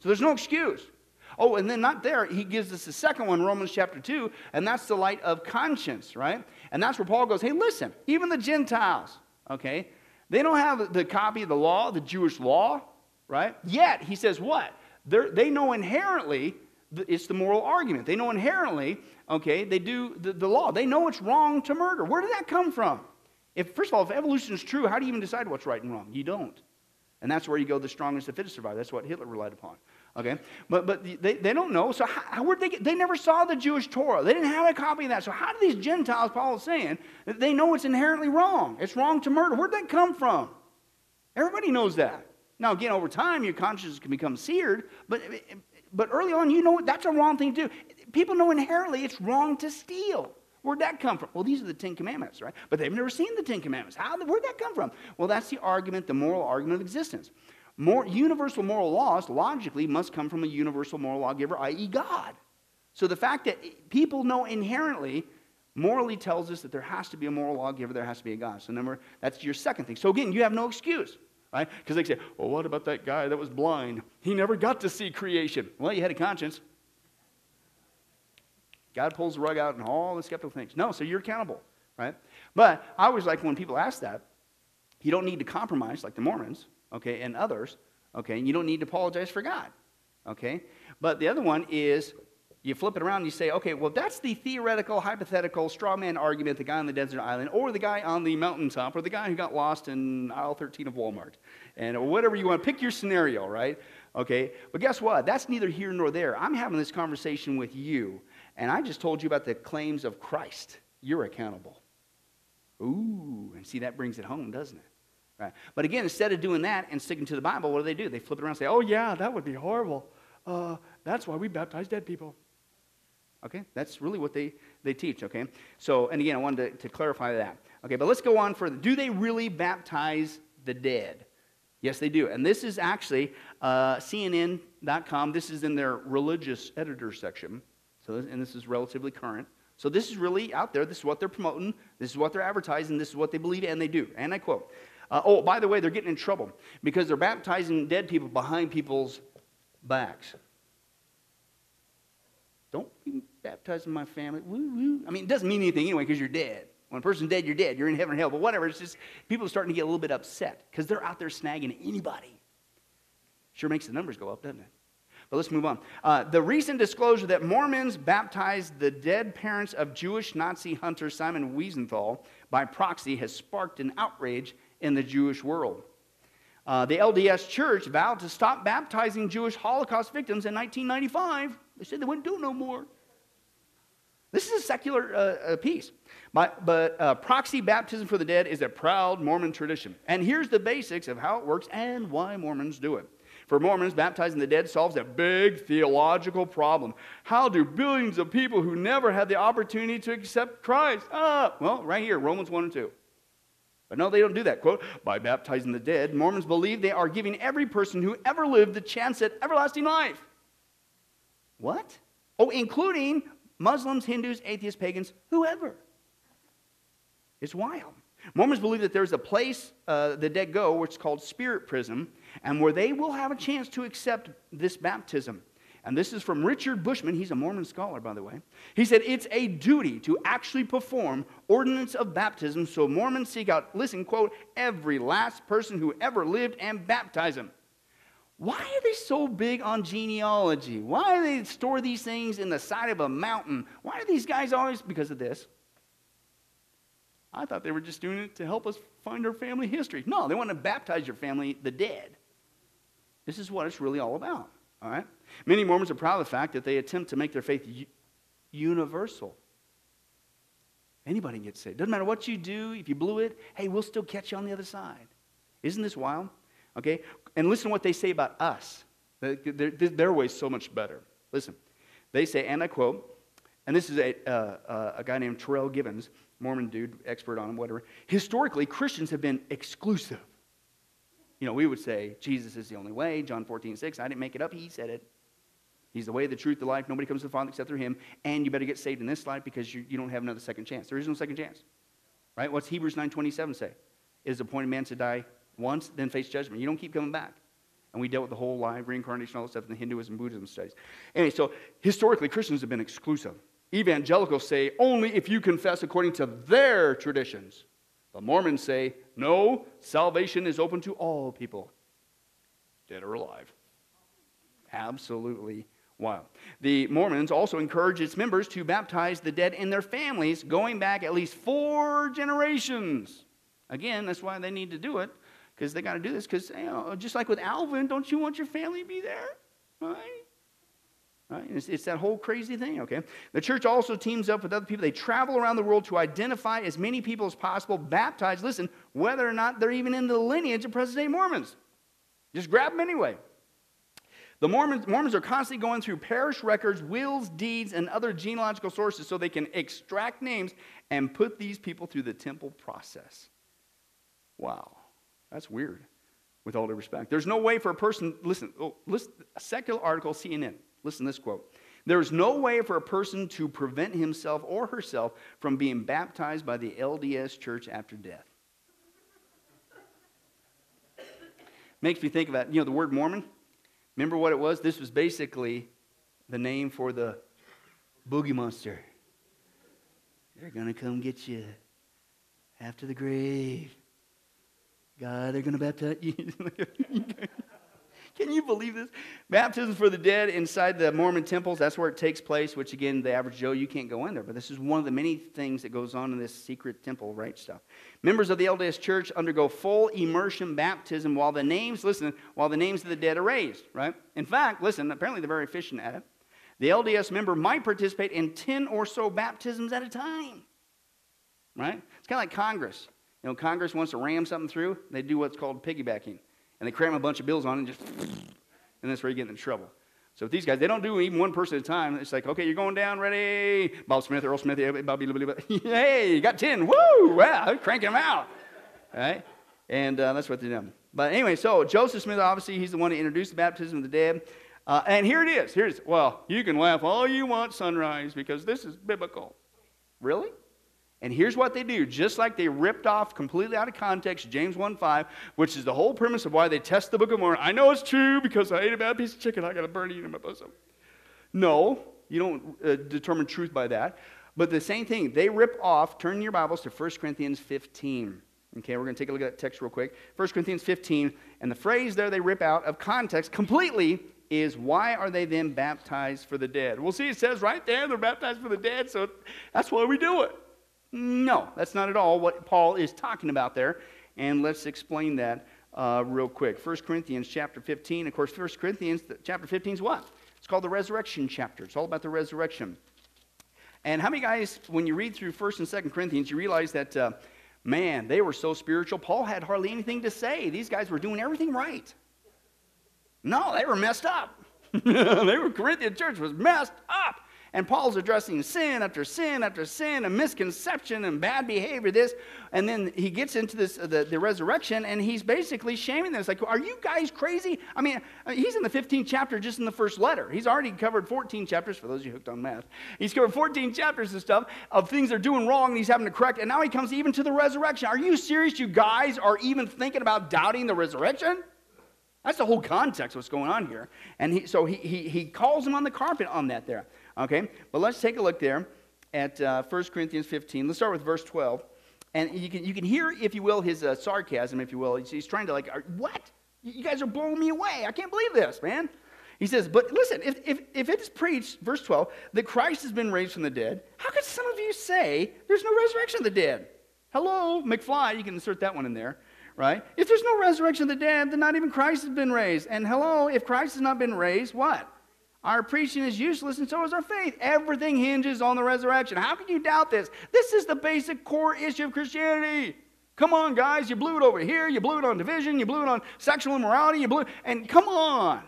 So there's no excuse. Oh, and then not there, he gives us the second one, Romans chapter 2, and that's the light of conscience, right? And that's where Paul goes, hey, listen, even the Gentiles, okay, they don't have the copy of the law, the Jewish law, right? Yet, he says what? They're, they know inherently, it's the moral argument. They know inherently, okay, they do the, the law. They know it's wrong to murder. Where did that come from? If, first of all, if evolution is true, how do you even decide what's right and wrong? You don't. And that's where you go, the strongest, the fittest survive. That's what Hitler relied upon. Okay? But, but they, they don't know. So, how, where they, get, they never saw the Jewish Torah. They didn't have a copy of that. So, how do these Gentiles, Paul is saying, they know it's inherently wrong? It's wrong to murder. Where'd that come from? Everybody knows that. Now, again, over time, your conscience can become seared, but, but early on, you know that's a wrong thing to do. People know inherently it's wrong to steal. Where'd that come from? Well, these are the Ten Commandments, right? But they've never seen the Ten Commandments. How, where'd that come from? Well, that's the argument, the moral argument of existence. More, universal moral laws logically must come from a universal moral lawgiver, i.e., God. So the fact that people know inherently morally tells us that there has to be a moral lawgiver, there has to be a God. So number, that's your second thing. So again, you have no excuse, right? Because they say, well, what about that guy that was blind? He never got to see creation. Well, you had a conscience. God pulls the rug out and all the skeptical things. No, so you're accountable, right? But I always like when people ask that, you don't need to compromise like the Mormons okay, and others, okay, and you don't need to apologize for God, okay? But the other one is you flip it around and you say, okay, well, that's the theoretical, hypothetical, straw man argument, the guy on the desert island, or the guy on the mountaintop, or the guy who got lost in aisle 13 of Walmart, and whatever you want. Pick your scenario, right? Okay, but guess what? That's neither here nor there. I'm having this conversation with you, and I just told you about the claims of Christ. You're accountable. Ooh, and see, that brings it home, doesn't it? Right? But again, instead of doing that and sticking to the Bible, what do they do? They flip it around and say, oh, yeah, that would be horrible. Uh, that's why we baptize dead people. Okay? That's really what they, they teach, okay? So, and again, I wanted to, to clarify that. Okay, but let's go on further. Do they really baptize the dead? Yes, they do. And this is actually uh, CNN.com. This is in their religious editor section. So, and this is relatively current. So this is really out there. This is what they're promoting. This is what they're advertising. This is what they believe, and they do. And I quote uh, oh, by the way, they're getting in trouble because they're baptizing dead people behind people's backs. Don't be baptizing my family. Woo, woo. I mean, it doesn't mean anything anyway because you're dead. When a person's dead, you're dead. You're in heaven or hell. But whatever, it's just people are starting to get a little bit upset because they're out there snagging anybody. Sure makes the numbers go up, doesn't it? But let's move on. Uh, the recent disclosure that Mormons baptized the dead parents of Jewish Nazi hunter Simon Wiesenthal by proxy has sparked an outrage in the Jewish world. Uh, the LDS Church vowed to stop baptizing Jewish Holocaust victims in 1995. They said they wouldn't do it no more. This is a secular uh, uh, piece. But, but uh, proxy baptism for the dead is a proud Mormon tradition. And here's the basics of how it works and why Mormons do it. For Mormons, baptizing the dead solves a big theological problem. How do billions of people who never had the opportunity to accept Christ? Ah, well, right here, Romans 1 and 2. But no, they don't do that. Quote, by baptizing the dead, Mormons believe they are giving every person who ever lived the chance at everlasting life. What? Oh, including Muslims, Hindus, atheists, pagans, whoever. It's wild. Mormons believe that there's a place uh, the dead go, which is called spirit prison, and where they will have a chance to accept this baptism. And this is from Richard Bushman, he's a Mormon scholar, by the way. He said, It's a duty to actually perform ordinance of baptism, so Mormons seek out, listen, quote, every last person who ever lived and baptize them. Why are they so big on genealogy? Why do they store these things in the side of a mountain? Why are these guys always, because of this? I thought they were just doing it to help us find our family history. No, they want to baptize your family, the dead. This is what it's really all about. All right? Many Mormons are proud of the fact that they attempt to make their faith universal. Anybody can get saved. Doesn't matter what you do, if you blew it, hey, we'll still catch you on the other side. Isn't this wild? Okay? And listen to what they say about us. Their, way is so much better. Listen. They say, and I quote, and this is a, uh, uh, a guy named Terryl Givens, Mormon dude, expert on whatever. Historically, Christians have been exclusive. You know, we would say Jesus is the only way, John 14, 6. I didn't make it up, he said it. He's the way, the truth, the life. Nobody comes to the Father except through him. And you better get saved in this life because you, you don't have another second chance. There is no second chance. Right? What's Hebrews 9.27 say? It is appointed man to die once, then face judgment. You don't keep coming back. And we dealt with the whole life, reincarnation, all that stuff in the Hinduism, Buddhism studies. Anyway, so historically, Christians have been exclusive. Evangelicals say only if you confess according to their traditions. The Mormons say, no, salvation is open to all people, dead or alive. Absolutely wild. The Mormons also encourage its members to baptize the dead in their families, going back at least four generations. Again, that's why they need to do it, because they got to do this. Because you know, just like with Alvin, don't you want your family to be there? Right? Right? It's, it's, that whole crazy thing, okay? The church also teams up with other people. They travel around the world to identify as many people as possible, baptize, listen, whether or not they're even in the lineage of present day Mormons. Just grab them anyway. The Mormons, Mormons are constantly going through parish records, wills, deeds, and other genealogical sources so they can extract names and put these people through the temple process. Wow, that's weird, with all due respect. There's no way for a person, listen, oh, listen a secular article, CNN. Listen to this quote. There is no way for a person to prevent himself or herself from being baptized by the LDS church after death. Makes me think about, you know, the word Mormon. Remember what it was? This was basically the name for the boogie monster. They're going to come get you after the grave. God, they're going to baptize you. Can you believe this? Baptism for the dead inside the Mormon temples, that's where it takes place, which again, the average Joe, you can't go in there. But this is one of the many things that goes on in this secret temple, right? Stuff. Members of the LDS Church undergo full immersion baptism while the names, listen, while the names of the dead are raised, right? In fact, listen, apparently they're very efficient at it. The LDS member might participate in 10 or so baptisms at a time, right? It's kind of like Congress. You know, Congress wants to ram something through, they do what's called piggybacking and they cram a bunch of bills on and just, and that's where you get in trouble. So these guys, they don't do even one person at a time. It's like, okay, you're going down, ready? Bob Smith, Earl Smith, Bobby, hey, you got 10. Woo! Wow, cranking them out. Right? And uh, that's what they're doing. But anyway, so Joseph Smith, obviously, he's the one who introduced the baptism of the dead. Uh, and here it is. Here's, well, you can laugh all you want, sunrise, because this is biblical. Really? And here's what they do just like they ripped off completely out of context James 1 5, which is the whole premise of why they test the Book of Mormon. I know it's true because I ate a bad piece of chicken. I got a burn in my bosom. No, you don't uh, determine truth by that. But the same thing, they rip off, turn your Bibles to 1 Corinthians 15. Okay, we're going to take a look at that text real quick. 1 Corinthians 15, and the phrase there they rip out of context completely is why are they then baptized for the dead? Well, see, it says right there they're baptized for the dead, so that's why we do it. No, that's not at all what Paul is talking about there. And let's explain that uh, real quick. 1 Corinthians chapter 15. Of course, 1 Corinthians chapter 15 is what? It's called the resurrection chapter. It's all about the resurrection. And how many guys, when you read through 1st and 2nd Corinthians, you realize that, uh, man, they were so spiritual. Paul had hardly anything to say. These guys were doing everything right. No, they were messed up. they were Corinthian church was messed up. And Paul's addressing sin after sin after sin and misconception and bad behavior, this. And then he gets into this, the, the resurrection, and he's basically shaming them. It's like, are you guys crazy? I mean, he's in the 15th chapter just in the first letter. He's already covered 14 chapters, for those of you hooked on math. He's covered 14 chapters and stuff of things they're doing wrong, and he's having to correct. And now he comes even to the resurrection. Are you serious? You guys are even thinking about doubting the resurrection? That's the whole context of what's going on here. And he, so he, he, he calls him on the carpet on that there. Okay? But let's take a look there at uh, 1 Corinthians 15. Let's start with verse 12. And you can, you can hear, if you will, his uh, sarcasm, if you will. He's, he's trying to, like, what? You guys are blowing me away. I can't believe this, man. He says, But listen, if, if, if it is preached, verse 12, that Christ has been raised from the dead, how could some of you say there's no resurrection of the dead? Hello, McFly, you can insert that one in there, right? If there's no resurrection of the dead, then not even Christ has been raised. And hello, if Christ has not been raised, what? Our preaching is useless, and so is our faith. Everything hinges on the resurrection. How can you doubt this? This is the basic core issue of Christianity. Come on, guys, you blew it over here. You blew it on division. You blew it on sexual immorality. You blew it, and come on.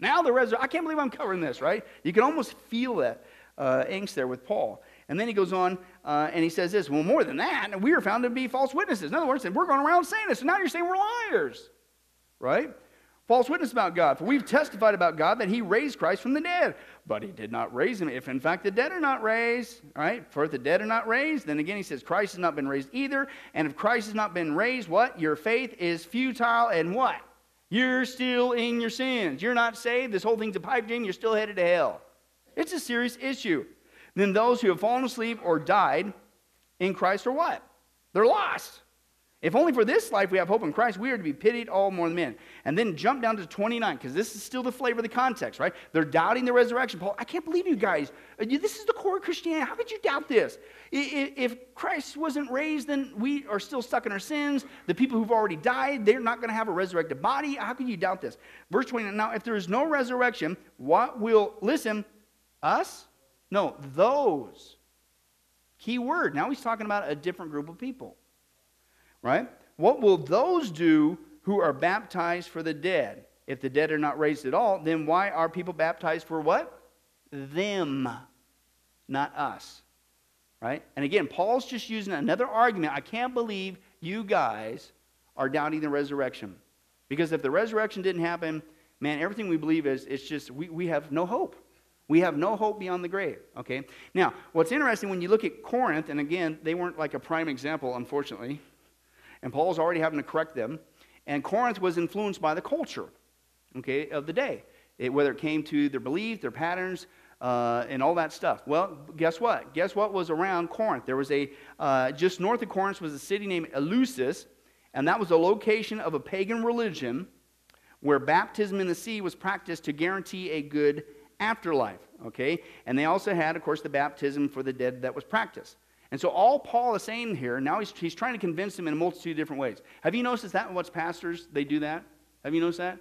Now the resurrection. I can't believe I'm covering this, right? You can almost feel that uh, angst there with Paul. And then he goes on uh, and he says this well, more than that, we are found to be false witnesses. In other words, we're going around saying this. So now you're saying we're liars, right? False witness about God. For we've testified about God that he raised Christ from the dead, but he did not raise him. If in fact the dead are not raised, right, for if the dead are not raised, then again he says Christ has not been raised either. And if Christ has not been raised, what? Your faith is futile and what? You're still in your sins. You're not saved. This whole thing's a pipe dream. You're still headed to hell. It's a serious issue. Then those who have fallen asleep or died in Christ are what? They're lost. If only for this life we have hope in Christ, we are to be pitied all more than men. And then jump down to 29, because this is still the flavor of the context, right? They're doubting the resurrection. Paul, I can't believe you guys. Uh, this is the core of Christianity. How could you doubt this? If Christ wasn't raised, then we are still stuck in our sins. The people who've already died, they're not going to have a resurrected body. How could you doubt this? Verse 29, now if there is no resurrection, what will, listen, us? No, those. Key word. Now he's talking about a different group of people right? What will those do who are baptized for the dead? If the dead are not raised at all, then why are people baptized for what? Them, not us. Right? And again, Paul's just using another argument. I can't believe you guys are doubting the resurrection. Because if the resurrection didn't happen, man, everything we believe is it's just we, we have no hope. We have no hope beyond the grave. Okay? Now, what's interesting when you look at Corinth, and again, they weren't like a prime example, unfortunately, and Paul's already having to correct them. And Corinth was influenced by the culture, okay, of the day, it, whether it came to their beliefs, their patterns, uh, and all that stuff. Well, guess what? Guess what was around Corinth? There was a, uh, just north of Corinth was a city named Eleusis, and that was the location of a pagan religion where baptism in the sea was practiced to guarantee a good afterlife, okay? And they also had, of course, the baptism for the dead that was practiced. And so all Paul is saying here, now he's, he's trying to convince them in a multitude of different ways. Have you noticed that what's pastors, they do that? Have you noticed that?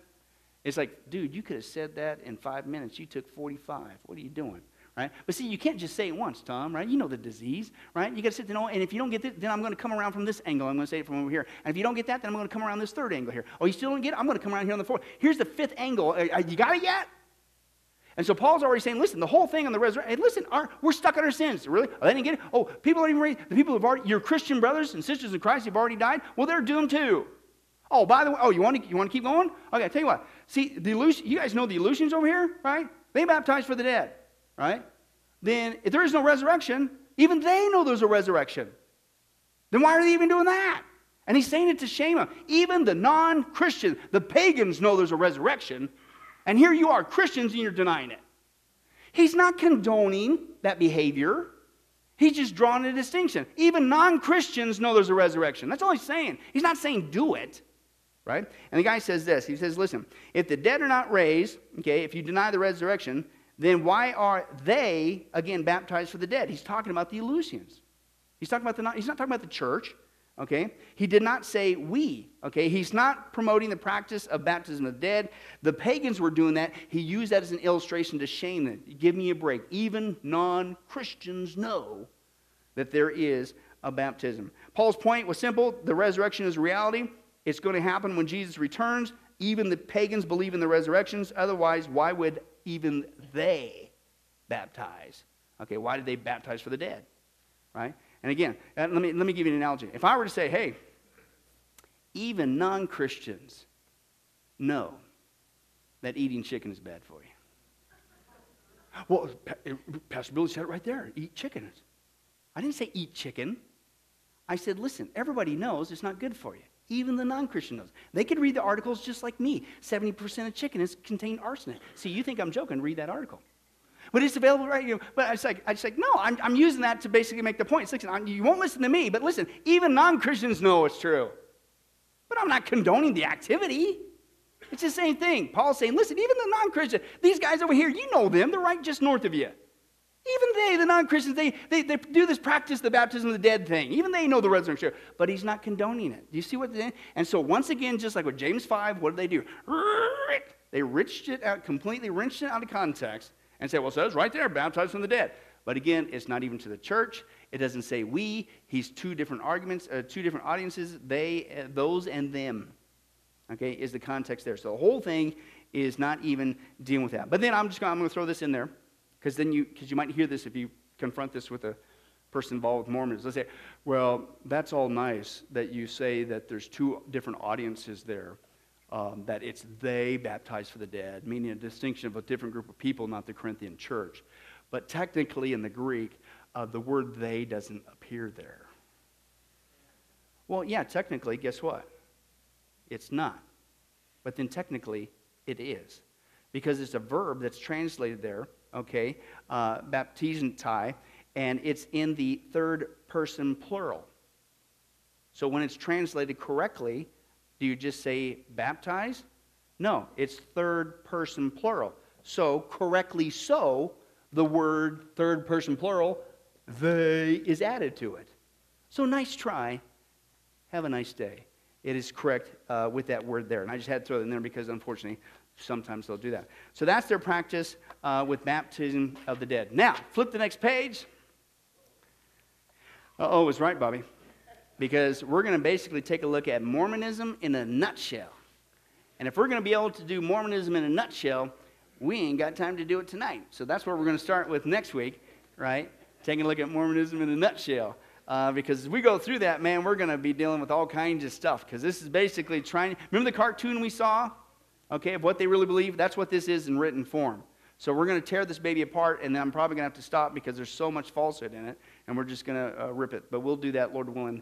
It's like, dude, you could have said that in five minutes. You took 45. What are you doing? Right? But see, you can't just say it once, Tom, right? You know the disease, right? You got to sit there, and if you don't get it, then I'm going to come around from this angle. I'm going to say it from over here. And if you don't get that, then I'm going to come around this third angle here. Oh, you still don't get it? I'm going to come around here on the fourth. Here's the fifth angle. You got it yet? And so Paul's already saying, listen, the whole thing on the resurrection, hey, listen, our, we're stuck in our sins. Really? Oh, they didn't get it? Oh, people aren't even ready. The people who've already, your Christian brothers and sisters in Christ who've already died, well, they're doomed too. Oh, by the way, oh, you want to, you want to keep going? Okay, I'll tell you what. See, the Eleus- you guys know the Eleusinians over here, right? They baptize for the dead, right? Then if there is no resurrection, even they know there's a resurrection. Then why are they even doing that? And he's saying it to shame them. Even the non Christian, the pagans know there's a resurrection. And here you are, Christians, and you're denying it. He's not condoning that behavior. He's just drawing a distinction. Even non Christians know there's a resurrection. That's all he's saying. He's not saying do it, right? And the guy says this He says, listen, if the dead are not raised, okay, if you deny the resurrection, then why are they, again, baptized for the dead? He's talking about the Eleusinians. He's, talking about the, he's not talking about the church. Okay? He did not say we. Okay? He's not promoting the practice of baptism of the dead. The pagans were doing that. He used that as an illustration to shame them. Give me a break. Even non Christians know that there is a baptism. Paul's point was simple the resurrection is reality. It's going to happen when Jesus returns. Even the pagans believe in the resurrections. Otherwise, why would even they baptize? Okay, why did they baptize for the dead? Right? And again, uh, let me, let me give you an analogy. If I were to say, hey, even non Christians know that eating chicken is bad for you. Well, uh, Pastor Billy said it right there eat chicken. I didn't say eat chicken. I said, listen, everybody knows it's not good for you. Even the non Christian knows. They could read the articles just like me. 70% of chicken is contained arsenic. See, you think I'm joking, read that article. But it's available right here. But I was like, I was like no, I'm, I'm using that to basically make the point. Listen, you won't listen to me, but listen, even non Christians know it's true. But I'm not condoning the activity. It's the same thing. Paul's saying, listen, even the non Christian, these guys over here, you know them, they're right just north of you. Even they, the non Christians, they, they, they do this practice, the baptism of the dead thing. Even they know the resurrection. But he's not condoning it. Do you see what? They, and so, once again, just like with James 5, what did they do? They wrenched it out, completely wrenched it out of context and say, well, it says right there, baptized from the dead. But again, it's not even to the church. It doesn't say we. He's two different arguments, uh, two different audiences. They, uh, those, and them. Okay, is the context there. So the whole thing is not even dealing with that. But then I'm just gonna, going to throw this in there because then you because you might hear this if you confront this with a person involved with Mormons. Let's say, well, that's all nice that you say that there's two different audiences there. Um, that it's they baptized for the dead, meaning a distinction of a different group of people, not the Corinthian church. But technically, in the Greek, uh, the word they doesn't appear there. Well, yeah, technically, guess what? It's not. But then technically, it is. Because it's a verb that's translated there okay, uh, baptizontai, and it's in the third person plural. So when it's translated correctly, do you just say baptize? No, it's third person plural. So, correctly so, the word third person plural, they, is added to it. So, nice try. Have a nice day. It is correct uh, with that word there. And I just had to throw it in there because, unfortunately, sometimes they'll do that. So that's their practice uh, with baptism of the dead. Now, flip the next page. oh, it was right, Bobby. Because we're going to basically take a look at Mormonism in a nutshell. And if we're going to be able to do Mormonism in a nutshell, we ain't got time to do it tonight. So that's what we're going to start with next week, right? Taking a look at Mormonism in a nutshell. Uh, because as we go through that, man, we're going to be dealing with all kinds of stuff. Because this is basically trying. Remember the cartoon we saw? okay, of what they really believe. That's what this is in written form. So we're going to tear this baby apart, and I'm probably going to have to stop because there's so much falsehood in it, and we're just going to uh, rip it. But we'll do that, Lord willing,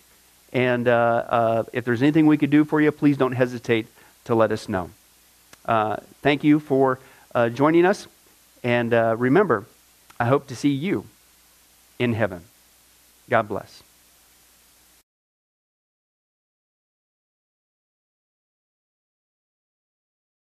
And uh, uh, if there's anything we could do for you, please don't hesitate to let us know. thank you for joining us. And remember, I hope to see you in heaven. God bless.